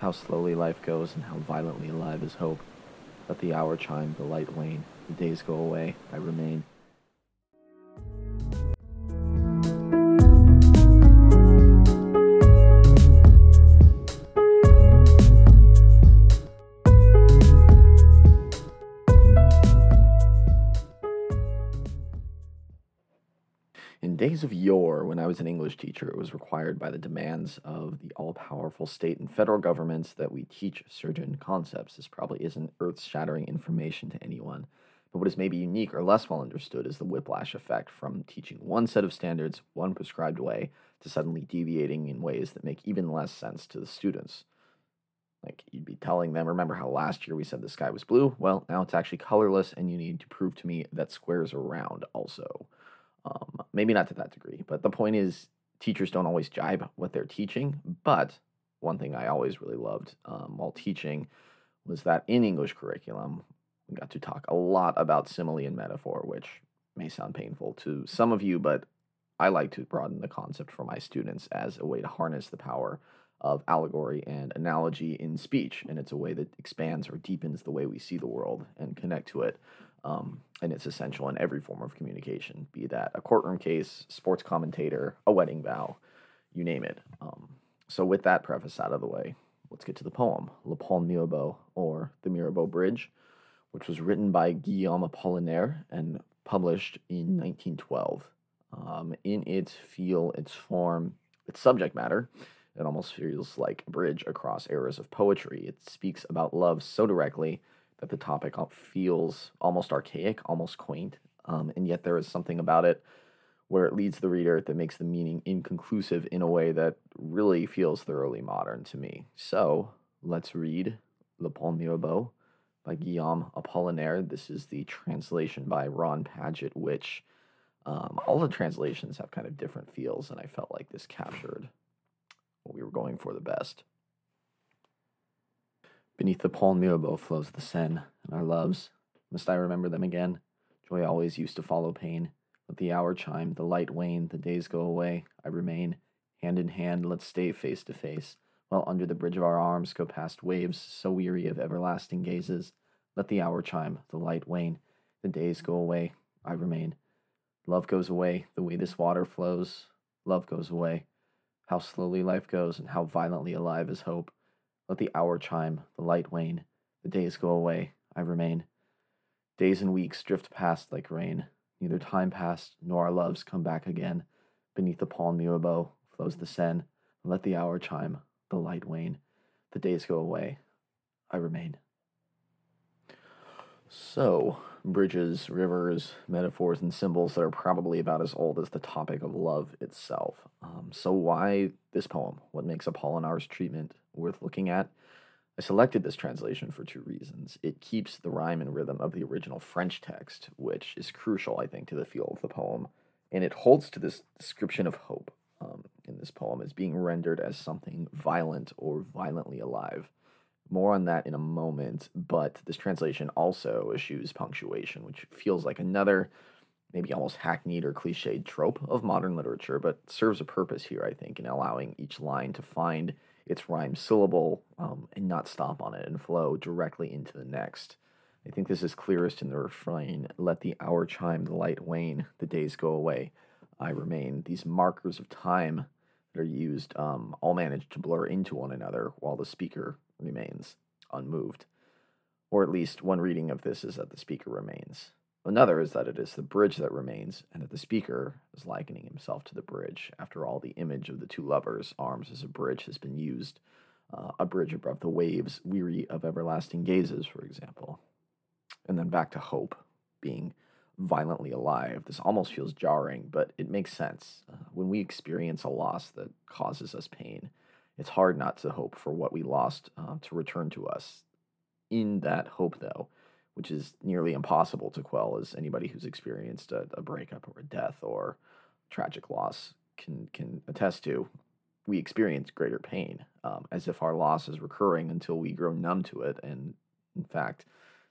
How slowly life goes and how violently alive is hope. Let the hour chime, the light wane, the days go away, I remain. In days of yore, when I was an English teacher, it was required by the demands of the all powerful state and federal governments that we teach certain concepts. This probably isn't earth shattering information to anyone, but what is maybe unique or less well understood is the whiplash effect from teaching one set of standards, one prescribed way, to suddenly deviating in ways that make even less sense to the students. Like you'd be telling them, remember how last year we said the sky was blue? Well, now it's actually colorless, and you need to prove to me that squares are round also. Um, maybe not to that degree, but the point is, teachers don't always jibe what they're teaching. But one thing I always really loved um, while teaching was that in English curriculum, we got to talk a lot about simile and metaphor, which may sound painful to some of you, but I like to broaden the concept for my students as a way to harness the power of allegory and analogy in speech. And it's a way that expands or deepens the way we see the world and connect to it. Um, and it's essential in every form of communication, be that a courtroom case, sports commentator, a wedding vow, you name it. Um, so, with that preface out of the way, let's get to the poem, Le Pont Mirabeau, or The Mirabeau Bridge, which was written by Guillaume Apollinaire and published in 1912. Um, in its feel, its form, its subject matter, it almost feels like a bridge across eras of poetry. It speaks about love so directly that the topic feels almost archaic, almost quaint, um, and yet there is something about it where it leads the reader that makes the meaning inconclusive in a way that really feels thoroughly modern to me. So let's read Le Pont Mirabeau by Guillaume Apollinaire. This is the translation by Ron Padgett, which um, all the translations have kind of different feels, and I felt like this captured what we were going for the best. Beneath the Pont Mirabeau flows the Seine, and our loves. Must I remember them again? Joy always used to follow pain. Let the hour chime, the light wane, the days go away. I remain. Hand in hand, let's stay face to face, while under the bridge of our arms go past waves so weary of everlasting gazes. Let the hour chime, the light wane, the days go away. I remain. Love goes away, the way this water flows. Love goes away. How slowly life goes, and how violently alive is hope. Let the hour chime, the light wane, the days go away, I remain. Days and weeks drift past like rain, neither time passed nor our loves come back again. Beneath the Pont Mirabeau flows the Seine, let the hour chime, the light wane, the days go away, I remain. So, bridges, rivers, metaphors, and symbols that are probably about as old as the topic of love itself. Um, so, why this poem? What makes Apollinaire's treatment worth looking at? I selected this translation for two reasons. It keeps the rhyme and rhythm of the original French text, which is crucial, I think, to the feel of the poem, and it holds to this description of hope um, in this poem as being rendered as something violent or violently alive. More on that in a moment, but this translation also eschews punctuation, which feels like another maybe almost hackneyed or cliched trope of modern literature, but serves a purpose here, I think, in allowing each line to find its rhyme syllable um, and not stop on it and flow directly into the next. I think this is clearest in the refrain Let the hour chime, the light wane, the days go away, I remain. These markers of time that are used um, all manage to blur into one another while the speaker remains unmoved. Or at least one reading of this is that the speaker remains. Another is that it is the bridge that remains, and that the speaker is likening himself to the bridge. After all, the image of the two lovers' arms as a bridge has been used, uh, a bridge above the waves, weary of everlasting gazes, for example. And then back to hope, being violently alive. This almost feels jarring, but it makes sense. Uh, when we experience a loss that causes us pain, it's hard not to hope for what we lost uh, to return to us. In that hope, though, which is nearly impossible to quell, as anybody who's experienced a, a breakup or a death or tragic loss can can attest to. We experience greater pain, um, as if our loss is recurring until we grow numb to it, and in fact,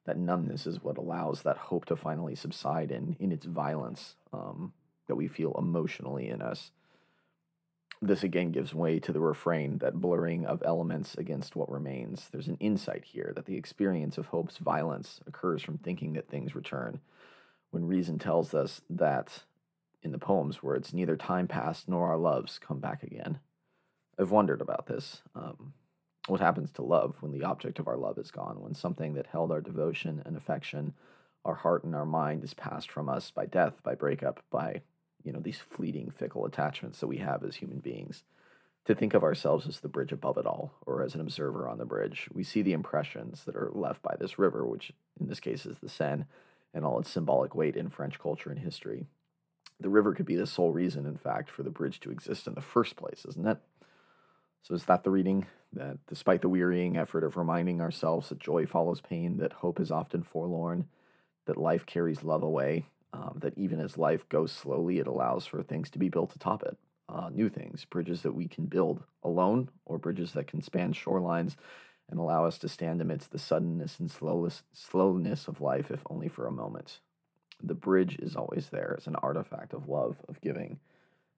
that numbness is what allows that hope to finally subside in in its violence um, that we feel emotionally in us. This again gives way to the refrain that blurring of elements against what remains. There's an insight here that the experience of hope's violence occurs from thinking that things return, when reason tells us that in the poem's words, neither time past nor our loves come back again. I've wondered about this. Um, what happens to love when the object of our love is gone, when something that held our devotion and affection, our heart and our mind is passed from us by death, by breakup, by you know these fleeting, fickle attachments that we have as human beings. To think of ourselves as the bridge above it all, or as an observer on the bridge, we see the impressions that are left by this river, which in this case is the Seine, and all its symbolic weight in French culture and history. The river could be the sole reason, in fact, for the bridge to exist in the first place, isn't it? So, is that the reading? That despite the wearying effort of reminding ourselves that joy follows pain, that hope is often forlorn, that life carries love away, um, that even as life goes slowly, it allows for things to be built atop it. Uh, new things, bridges that we can build alone, or bridges that can span shorelines and allow us to stand amidst the suddenness and slowness, slowness of life, if only for a moment. The bridge is always there as an artifact of love, of giving.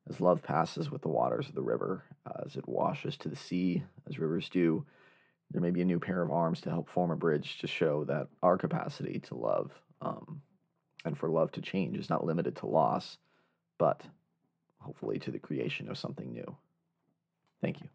As love passes with the waters of the river, as it washes to the sea, as rivers do, there may be a new pair of arms to help form a bridge to show that our capacity to love um, and for love to change is not limited to loss, but hopefully to the creation of something new. Thank you.